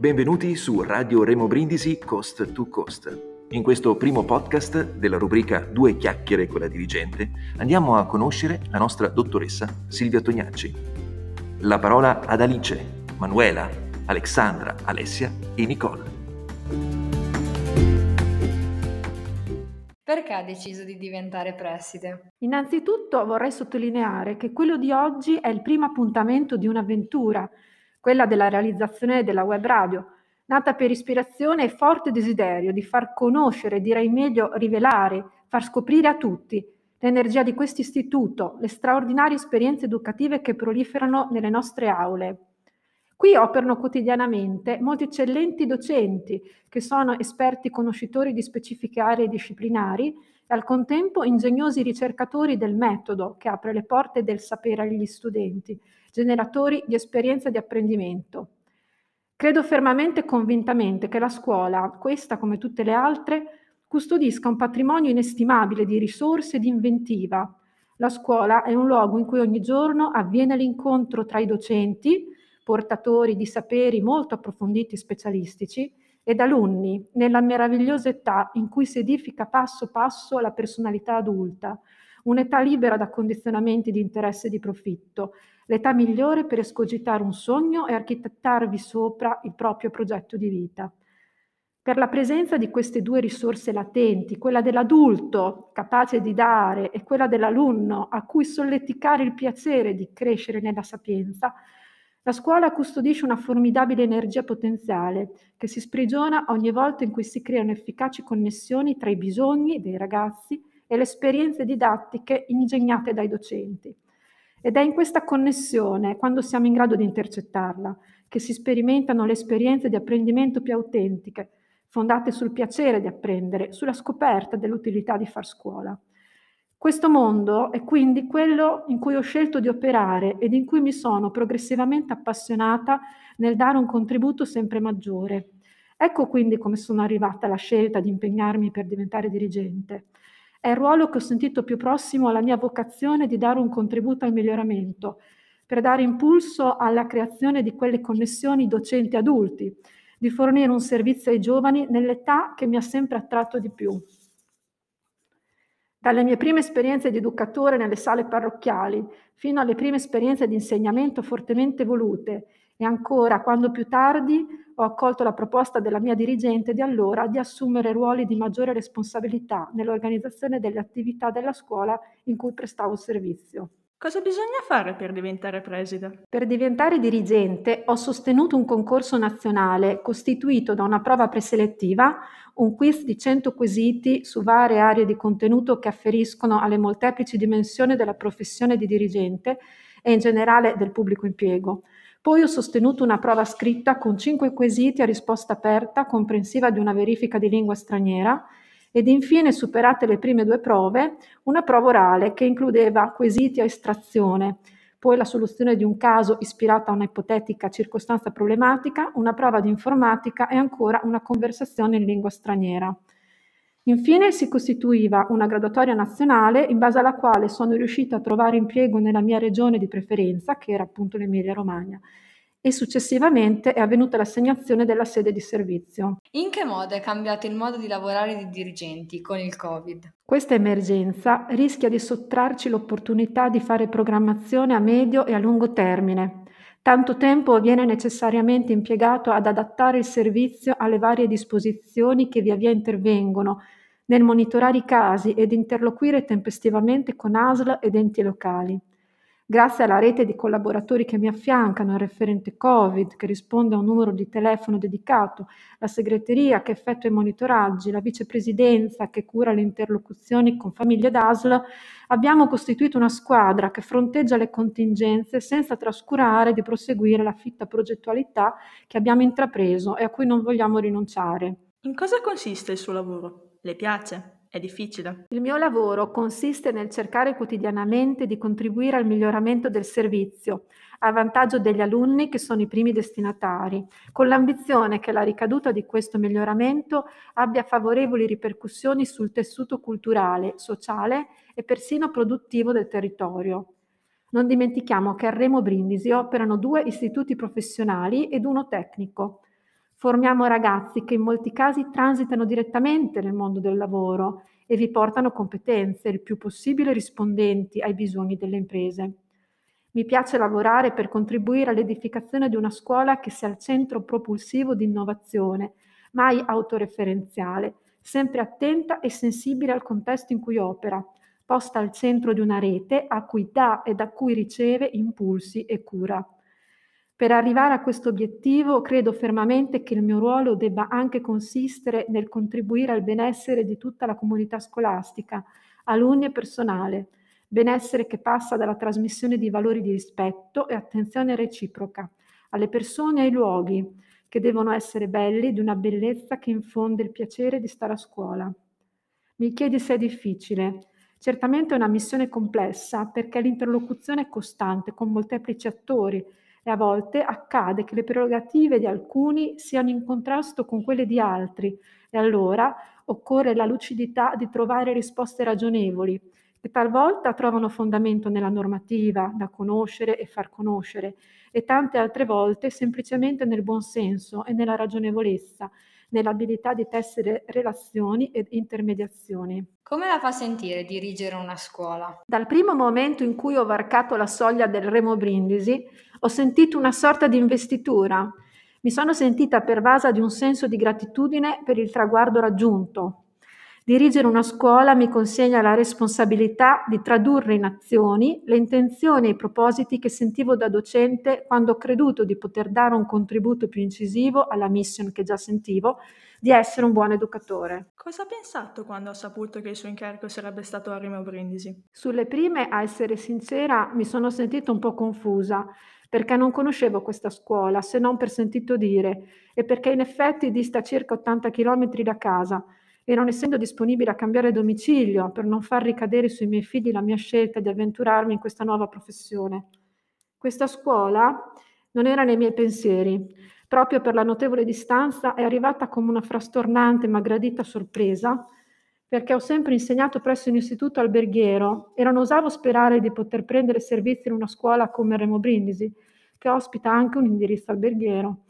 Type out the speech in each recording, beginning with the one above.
Benvenuti su Radio Remo Brindisi Coast to Coast. In questo primo podcast della rubrica Due chiacchiere con la dirigente andiamo a conoscere la nostra dottoressa Silvia Tognacci. La parola ad Alice, Manuela, Alexandra, Alessia e Nicole. Perché ha deciso di diventare preside? Innanzitutto vorrei sottolineare che quello di oggi è il primo appuntamento di un'avventura quella della realizzazione della web radio, nata per ispirazione e forte desiderio di far conoscere, direi meglio rivelare, far scoprire a tutti l'energia di questo istituto, le straordinarie esperienze educative che proliferano nelle nostre aule. Qui operano quotidianamente molti eccellenti docenti che sono esperti conoscitori di specifiche aree disciplinari e al contempo ingegnosi ricercatori del metodo che apre le porte del sapere agli studenti generatori di esperienza di apprendimento. Credo fermamente e convintamente che la scuola, questa come tutte le altre, custodisca un patrimonio inestimabile di risorse e di inventiva. La scuola è un luogo in cui ogni giorno avviene l'incontro tra i docenti, portatori di saperi molto approfonditi e specialistici, ed alunni, nella meravigliosa età in cui si edifica passo passo la personalità adulta, un'età libera da condizionamenti di interesse e di profitto, l'età migliore per escogitare un sogno e architettarvi sopra il proprio progetto di vita. Per la presenza di queste due risorse latenti, quella dell'adulto capace di dare e quella dell'alunno a cui solleticare il piacere di crescere nella sapienza, la scuola custodisce una formidabile energia potenziale che si sprigiona ogni volta in cui si creano efficaci connessioni tra i bisogni dei ragazzi e le esperienze didattiche ingegnate dai docenti. Ed è in questa connessione, quando siamo in grado di intercettarla, che si sperimentano le esperienze di apprendimento più autentiche, fondate sul piacere di apprendere, sulla scoperta dell'utilità di far scuola. Questo mondo è quindi quello in cui ho scelto di operare ed in cui mi sono progressivamente appassionata nel dare un contributo sempre maggiore. Ecco quindi come sono arrivata alla scelta di impegnarmi per diventare dirigente. È il ruolo che ho sentito più prossimo alla mia vocazione di dare un contributo al miglioramento, per dare impulso alla creazione di quelle connessioni docenti-adulti, di fornire un servizio ai giovani nell'età che mi ha sempre attratto di più. Dalle mie prime esperienze di educatore nelle sale parrocchiali fino alle prime esperienze di insegnamento fortemente volute e ancora quando più tardi ho accolto la proposta della mia dirigente di allora di assumere ruoli di maggiore responsabilità nell'organizzazione delle attività della scuola in cui prestavo servizio. Cosa bisogna fare per diventare preside? Per diventare dirigente ho sostenuto un concorso nazionale costituito da una prova preselettiva, un quiz di 100 quesiti su varie aree di contenuto che afferiscono alle molteplici dimensioni della professione di dirigente e in generale del pubblico impiego. Poi ho sostenuto una prova scritta con cinque quesiti a risposta aperta, comprensiva di una verifica di lingua straniera, ed infine, superate le prime due prove, una prova orale che includeva quesiti a estrazione, poi la soluzione di un caso ispirata a un'ipotetica circostanza problematica, una prova di informatica e ancora una conversazione in lingua straniera. Infine si costituiva una graduatoria nazionale in base alla quale sono riuscita a trovare impiego nella mia regione di preferenza, che era appunto l'Emilia-Romagna, e successivamente è avvenuta l'assegnazione della sede di servizio. In che modo è cambiato il modo di lavorare dei dirigenti con il Covid? Questa emergenza rischia di sottrarci l'opportunità di fare programmazione a medio e a lungo termine. Tanto tempo viene necessariamente impiegato ad adattare il servizio alle varie disposizioni che via via intervengono, nel monitorare i casi ed interloquire tempestivamente con ASL ed enti locali. Grazie alla rete di collaboratori che mi affiancano, il referente Covid che risponde a un numero di telefono dedicato, la segreteria che effettua i monitoraggi, la vicepresidenza che cura le interlocuzioni con famiglie d'ASL, abbiamo costituito una squadra che fronteggia le contingenze senza trascurare di proseguire la fitta progettualità che abbiamo intrapreso e a cui non vogliamo rinunciare. In cosa consiste il suo lavoro? Le piace? È difficile. Il mio lavoro consiste nel cercare quotidianamente di contribuire al miglioramento del servizio, a vantaggio degli alunni che sono i primi destinatari, con l'ambizione che la ricaduta di questo miglioramento abbia favorevoli ripercussioni sul tessuto culturale, sociale e persino produttivo del territorio. Non dimentichiamo che a Remo Brindisi operano due istituti professionali ed uno tecnico. Formiamo ragazzi che in molti casi transitano direttamente nel mondo del lavoro e vi portano competenze il più possibile rispondenti ai bisogni delle imprese. Mi piace lavorare per contribuire all'edificazione di una scuola che sia al centro propulsivo di innovazione, mai autoreferenziale, sempre attenta e sensibile al contesto in cui opera, posta al centro di una rete a cui dà e da cui riceve impulsi e cura. Per arrivare a questo obiettivo credo fermamente che il mio ruolo debba anche consistere nel contribuire al benessere di tutta la comunità scolastica, alunni e personale, benessere che passa dalla trasmissione di valori di rispetto e attenzione reciproca alle persone e ai luoghi, che devono essere belli, di una bellezza che infonde il piacere di stare a scuola. Mi chiedi se è difficile. Certamente è una missione complessa perché l'interlocuzione è costante con molteplici attori a volte accade che le prerogative di alcuni siano in contrasto con quelle di altri e allora occorre la lucidità di trovare risposte ragionevoli che talvolta trovano fondamento nella normativa da conoscere e far conoscere e tante altre volte semplicemente nel buonsenso e nella ragionevolezza, nell'abilità di tessere relazioni ed intermediazioni. Come la fa sentire dirigere una scuola? Dal primo momento in cui ho varcato la soglia del Remo Brindisi, ho sentito una sorta di investitura. Mi sono sentita pervasa di un senso di gratitudine per il traguardo raggiunto, Dirigere una scuola mi consegna la responsabilità di tradurre in azioni le intenzioni e i propositi che sentivo da docente quando ho creduto di poter dare un contributo più incisivo alla mission che già sentivo di essere un buon educatore. Cosa ha pensato quando ha saputo che il suo incarico sarebbe stato a Rimo Brindisi? Sulle prime, a essere sincera, mi sono sentita un po' confusa perché non conoscevo questa scuola se non per sentito dire e perché in effetti dista circa 80 km da casa e non essendo disponibile a cambiare domicilio per non far ricadere sui miei figli la mia scelta di avventurarmi in questa nuova professione. Questa scuola non era nei miei pensieri. Proprio per la notevole distanza è arrivata come una frastornante ma gradita sorpresa, perché ho sempre insegnato presso un istituto alberghiero e non osavo sperare di poter prendere servizio in una scuola come Remo Brindisi, che ospita anche un indirizzo alberghiero.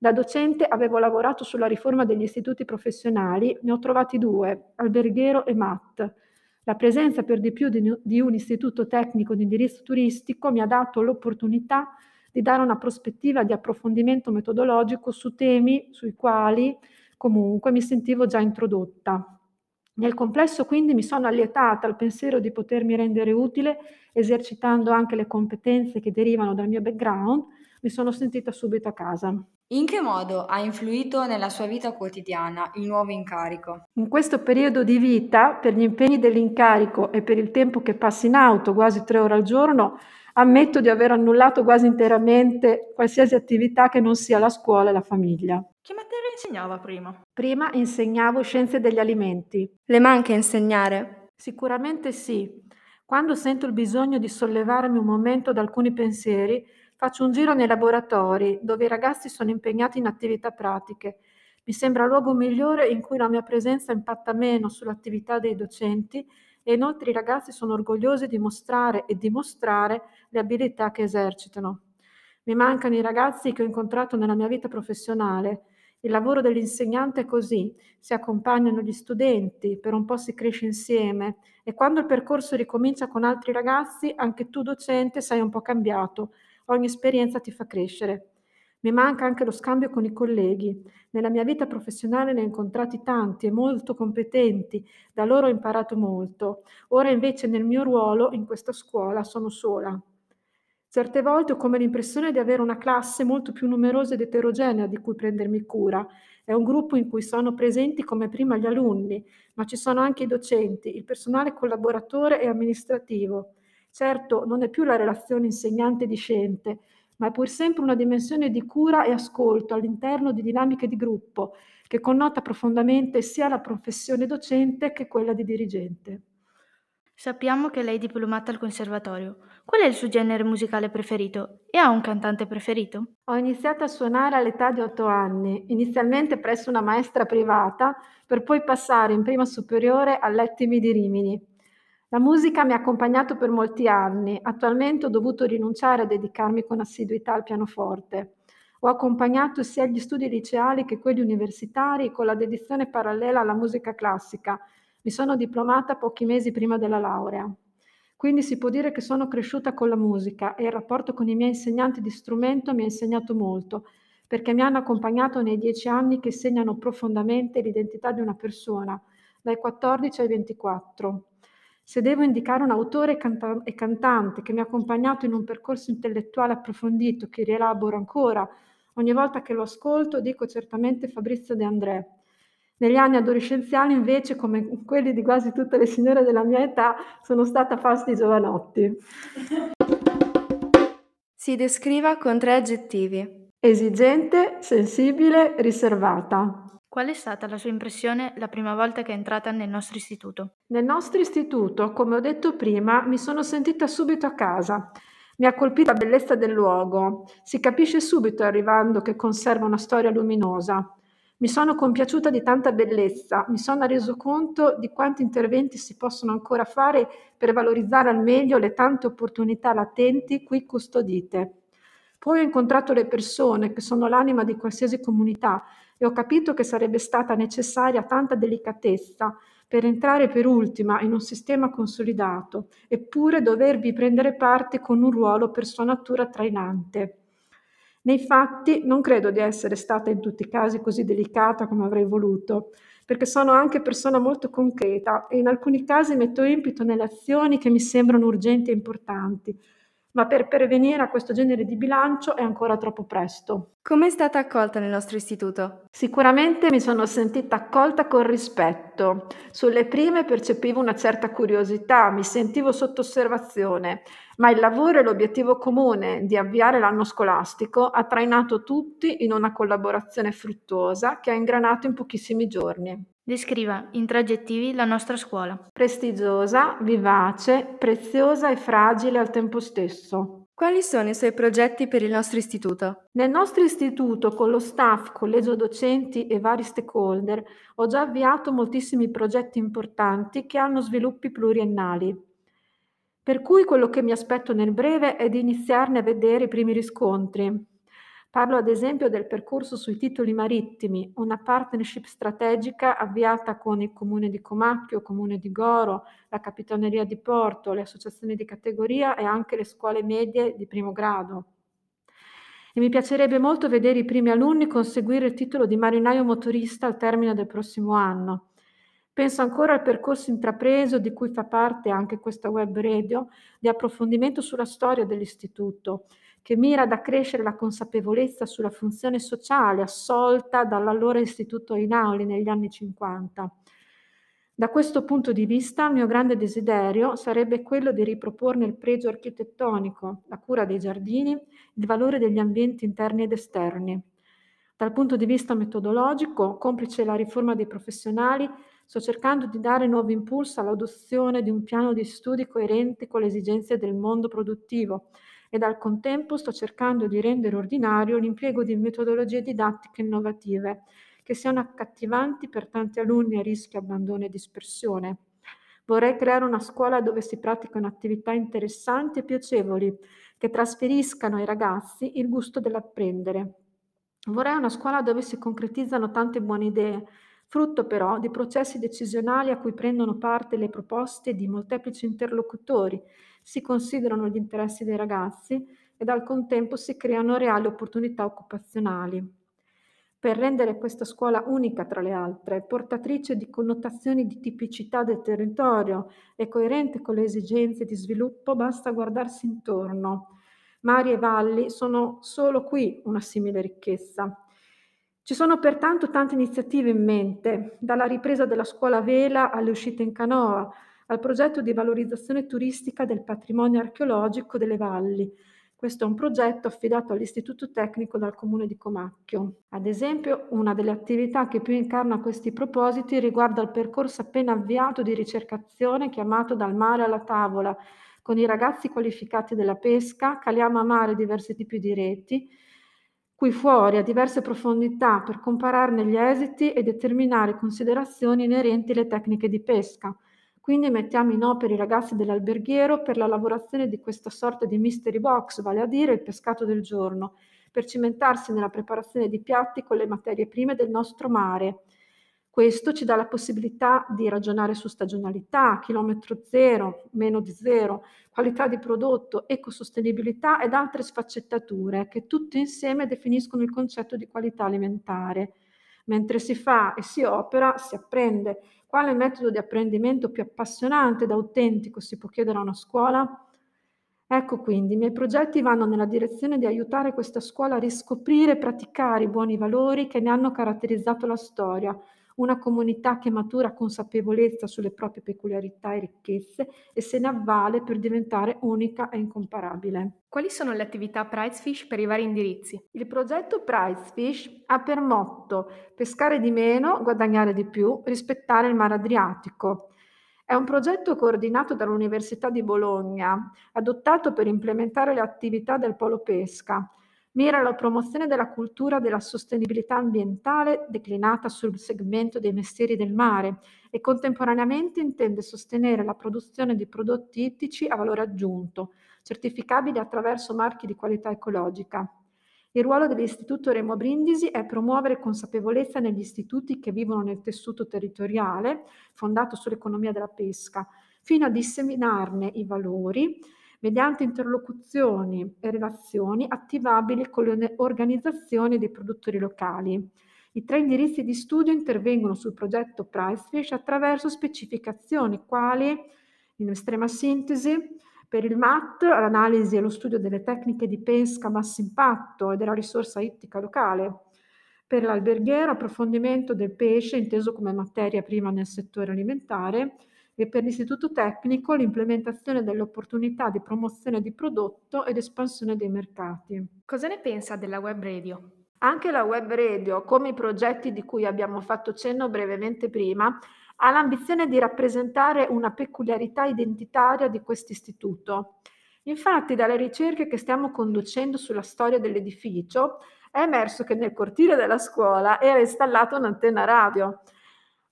Da docente avevo lavorato sulla riforma degli istituti professionali, ne ho trovati due, Alberghero e MAT. La presenza per di più di un istituto tecnico di indirizzo turistico mi ha dato l'opportunità di dare una prospettiva di approfondimento metodologico su temi sui quali comunque mi sentivo già introdotta. Nel complesso quindi mi sono allietata al pensiero di potermi rendere utile esercitando anche le competenze che derivano dal mio background, mi sono sentita subito a casa. In che modo ha influito nella sua vita quotidiana il nuovo incarico? In questo periodo di vita, per gli impegni dell'incarico e per il tempo che passa in auto, quasi tre ore al giorno, ammetto di aver annullato quasi interamente qualsiasi attività che non sia la scuola e la famiglia. Che materia insegnava prima? Prima insegnavo scienze degli alimenti. Le manca insegnare? Sicuramente sì. Quando sento il bisogno di sollevarmi un momento da alcuni pensieri, Faccio un giro nei laboratori dove i ragazzi sono impegnati in attività pratiche. Mi sembra il luogo migliore in cui la mia presenza impatta meno sull'attività dei docenti e inoltre i ragazzi sono orgogliosi di mostrare e dimostrare le abilità che esercitano. Mi mancano i ragazzi che ho incontrato nella mia vita professionale. Il lavoro dell'insegnante è così, si accompagnano gli studenti, per un po' si cresce insieme e quando il percorso ricomincia con altri ragazzi, anche tu docente sei un po' cambiato Ogni esperienza ti fa crescere. Mi manca anche lo scambio con i colleghi. Nella mia vita professionale ne ho incontrati tanti e molto competenti, da loro ho imparato molto. Ora invece nel mio ruolo in questa scuola sono sola. Certe volte ho come l'impressione di avere una classe molto più numerosa ed eterogenea di cui prendermi cura. È un gruppo in cui sono presenti come prima gli alunni, ma ci sono anche i docenti, il personale collaboratore e amministrativo. Certo, non è più la relazione insegnante-discente, ma è pur sempre una dimensione di cura e ascolto all'interno di dinamiche di gruppo che connota profondamente sia la professione docente che quella di dirigente. Sappiamo che lei è diplomata al conservatorio. Qual è il suo genere musicale preferito? E ha un cantante preferito? Ho iniziato a suonare all'età di otto anni, inizialmente presso una maestra privata, per poi passare in prima superiore all'Ettimi di Rimini. La musica mi ha accompagnato per molti anni, attualmente ho dovuto rinunciare a dedicarmi con assiduità al pianoforte. Ho accompagnato sia gli studi liceali che quelli universitari con la dedizione parallela alla musica classica. Mi sono diplomata pochi mesi prima della laurea. Quindi si può dire che sono cresciuta con la musica e il rapporto con i miei insegnanti di strumento mi ha insegnato molto, perché mi hanno accompagnato nei dieci anni che segnano profondamente l'identità di una persona, dai 14 ai 24. Se devo indicare un autore canta- e cantante che mi ha accompagnato in un percorso intellettuale approfondito, che rielaboro ancora, ogni volta che lo ascolto dico certamente Fabrizio De André, negli anni adolescenziali invece, come quelli di quasi tutte le signore della mia età, sono stata Fausti Giovanotti. Si descriva con tre aggettivi. Esigente, sensibile, riservata. Qual è stata la sua impressione la prima volta che è entrata nel nostro istituto? Nel nostro istituto, come ho detto prima, mi sono sentita subito a casa. Mi ha colpito la bellezza del luogo. Si capisce subito arrivando che conserva una storia luminosa. Mi sono compiaciuta di tanta bellezza, mi sono reso conto di quanti interventi si possono ancora fare per valorizzare al meglio le tante opportunità latenti qui custodite. Poi ho incontrato le persone che sono l'anima di qualsiasi comunità e ho capito che sarebbe stata necessaria tanta delicatezza per entrare per ultima in un sistema consolidato, eppure dovervi prendere parte con un ruolo per sua natura trainante. Nei fatti non credo di essere stata in tutti i casi così delicata come avrei voluto, perché sono anche persona molto concreta e in alcuni casi metto impito nelle azioni che mi sembrano urgenti e importanti, ma per pervenire a questo genere di bilancio è ancora troppo presto. Come è stata accolta nel nostro istituto? Sicuramente mi sono sentita accolta con rispetto. Sulle prime percepivo una certa curiosità, mi sentivo sotto osservazione, ma il lavoro e l'obiettivo comune di avviare l'anno scolastico ha trainato tutti in una collaborazione fruttuosa che ha ingranato in pochissimi giorni. Descriva in tre aggettivi la nostra scuola. Prestigiosa, vivace, preziosa e fragile al tempo stesso. Quali sono i suoi progetti per il nostro istituto? Nel nostro istituto, con lo staff, collegio docenti e vari stakeholder, ho già avviato moltissimi progetti importanti che hanno sviluppi pluriennali. Per cui quello che mi aspetto nel breve è di iniziarne a vedere i primi riscontri. Parlo ad esempio del percorso sui titoli marittimi, una partnership strategica avviata con il Comune di Comacchio, Comune di Goro, la Capitaneria di Porto, le associazioni di categoria e anche le scuole medie di primo grado. E mi piacerebbe molto vedere i primi alunni conseguire il titolo di marinaio motorista al termine del prossimo anno. Penso ancora al percorso intrapreso, di cui fa parte anche questa web radio, di approfondimento sulla storia dell'istituto, che mira ad accrescere la consapevolezza sulla funzione sociale assolta dall'allora istituto Einaudi negli anni 50. Da questo punto di vista, il mio grande desiderio sarebbe quello di riproporne il pregio architettonico, la cura dei giardini, il valore degli ambienti interni ed esterni. Dal punto di vista metodologico, complice la riforma dei professionali, Sto cercando di dare nuovo impulso all'adozione di un piano di studi coerente con le esigenze del mondo produttivo ed al contempo sto cercando di rendere ordinario l'impiego di metodologie didattiche innovative che siano accattivanti per tanti alunni a rischio abbandono e dispersione. Vorrei creare una scuola dove si praticano attività interessanti e piacevoli, che trasferiscano ai ragazzi il gusto dell'apprendere. Vorrei una scuola dove si concretizzano tante buone idee, frutto però di processi decisionali a cui prendono parte le proposte di molteplici interlocutori, si considerano gli interessi dei ragazzi ed al contempo si creano reali opportunità occupazionali. Per rendere questa scuola unica tra le altre, portatrice di connotazioni di tipicità del territorio e coerente con le esigenze di sviluppo, basta guardarsi intorno. Mari e valli sono solo qui una simile ricchezza. Ci sono pertanto tante iniziative in mente, dalla ripresa della scuola vela alle uscite in canoa, al progetto di valorizzazione turistica del patrimonio archeologico delle valli. Questo è un progetto affidato all'Istituto Tecnico dal Comune di Comacchio. Ad esempio, una delle attività che più incarna questi propositi riguarda il percorso appena avviato di ricercazione chiamato Dal mare alla tavola, con i ragazzi qualificati della pesca, caliamo a mare diversi tipi di reti, qui fuori a diverse profondità per compararne gli esiti e determinare considerazioni inerenti alle tecniche di pesca. Quindi mettiamo in opera i ragazzi dell'alberghiero per la lavorazione di questa sorta di mystery box, vale a dire il pescato del giorno, per cimentarsi nella preparazione di piatti con le materie prime del nostro mare. Questo ci dà la possibilità di ragionare su stagionalità, chilometro zero, meno di zero, qualità di prodotto, ecosostenibilità ed altre sfaccettature che tutte insieme definiscono il concetto di qualità alimentare. Mentre si fa e si opera, si apprende. Quale metodo di apprendimento più appassionante ed autentico si può chiedere a una scuola? Ecco quindi, i miei progetti vanno nella direzione di aiutare questa scuola a riscoprire e praticare i buoni valori che ne hanno caratterizzato la storia, una comunità che matura consapevolezza sulle proprie peculiarità e ricchezze e se ne avvale per diventare unica e incomparabile. Quali sono le attività Pricefish per i vari indirizzi? Il progetto Pricefish ha per motto pescare di meno, guadagnare di più, rispettare il mare Adriatico. È un progetto coordinato dall'Università di Bologna, adottato per implementare le attività del Polo Pesca. Mira alla promozione della cultura della sostenibilità ambientale declinata sul segmento dei mestieri del mare e contemporaneamente intende sostenere la produzione di prodotti ittici a valore aggiunto, certificabili attraverso marchi di qualità ecologica. Il ruolo dell'Istituto Remo Brindisi è promuovere consapevolezza negli istituti che vivono nel tessuto territoriale, fondato sull'economia della pesca, fino a disseminarne i valori mediante interlocuzioni e relazioni attivabili con le organizzazioni dei produttori locali. I tre indirizzi di studio intervengono sul progetto Pricefish attraverso specificazioni quali, in estrema sintesi, per il MAT, l'analisi e lo studio delle tecniche di pesca a basso impatto e della risorsa ittica locale. Per l'alberghiero, approfondimento del pesce inteso come materia prima nel settore alimentare e per l'istituto tecnico l'implementazione delle opportunità di promozione di prodotto ed espansione dei mercati. Cosa ne pensa della web radio? Anche la web radio, come i progetti di cui abbiamo fatto cenno brevemente prima, ha l'ambizione di rappresentare una peculiarità identitaria di questo istituto. Infatti, dalle ricerche che stiamo conducendo sulla storia dell'edificio, è emerso che nel cortile della scuola era installata un'antenna radio.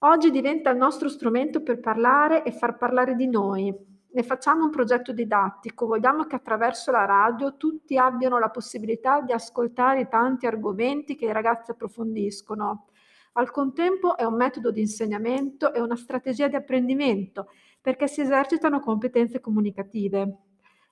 Oggi diventa il nostro strumento per parlare e far parlare di noi. Ne facciamo un progetto didattico, vogliamo che attraverso la radio tutti abbiano la possibilità di ascoltare i tanti argomenti che i ragazzi approfondiscono. Al contempo è un metodo di insegnamento e una strategia di apprendimento perché si esercitano competenze comunicative.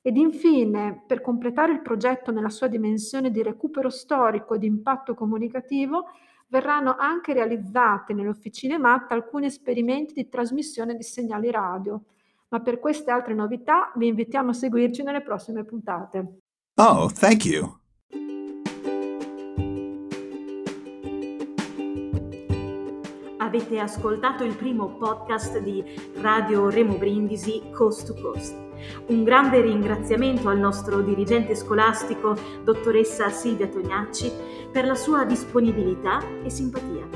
Ed infine, per completare il progetto nella sua dimensione di recupero storico e di impatto comunicativo, verranno anche realizzate nelle officine MAT alcuni esperimenti di trasmissione di segnali radio. Ma per queste altre novità vi invitiamo a seguirci nelle prossime puntate. Oh, thank you. Avete ascoltato il primo podcast di Radio Remo Brindisi Coast to Coast. Un grande ringraziamento al nostro dirigente scolastico, dottoressa Silvia Tognacci, per la sua disponibilità e simpatia.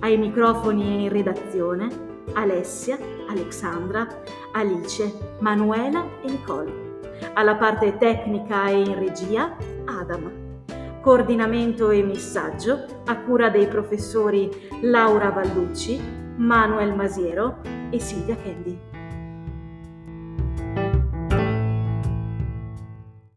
Ai microfoni e in redazione Alessia, Alexandra, Alice, Manuela e Nicole. Alla parte tecnica e in regia Adam coordinamento e messaggio a cura dei professori Laura Vallucci, Manuel Masiero e Silvia Kendi.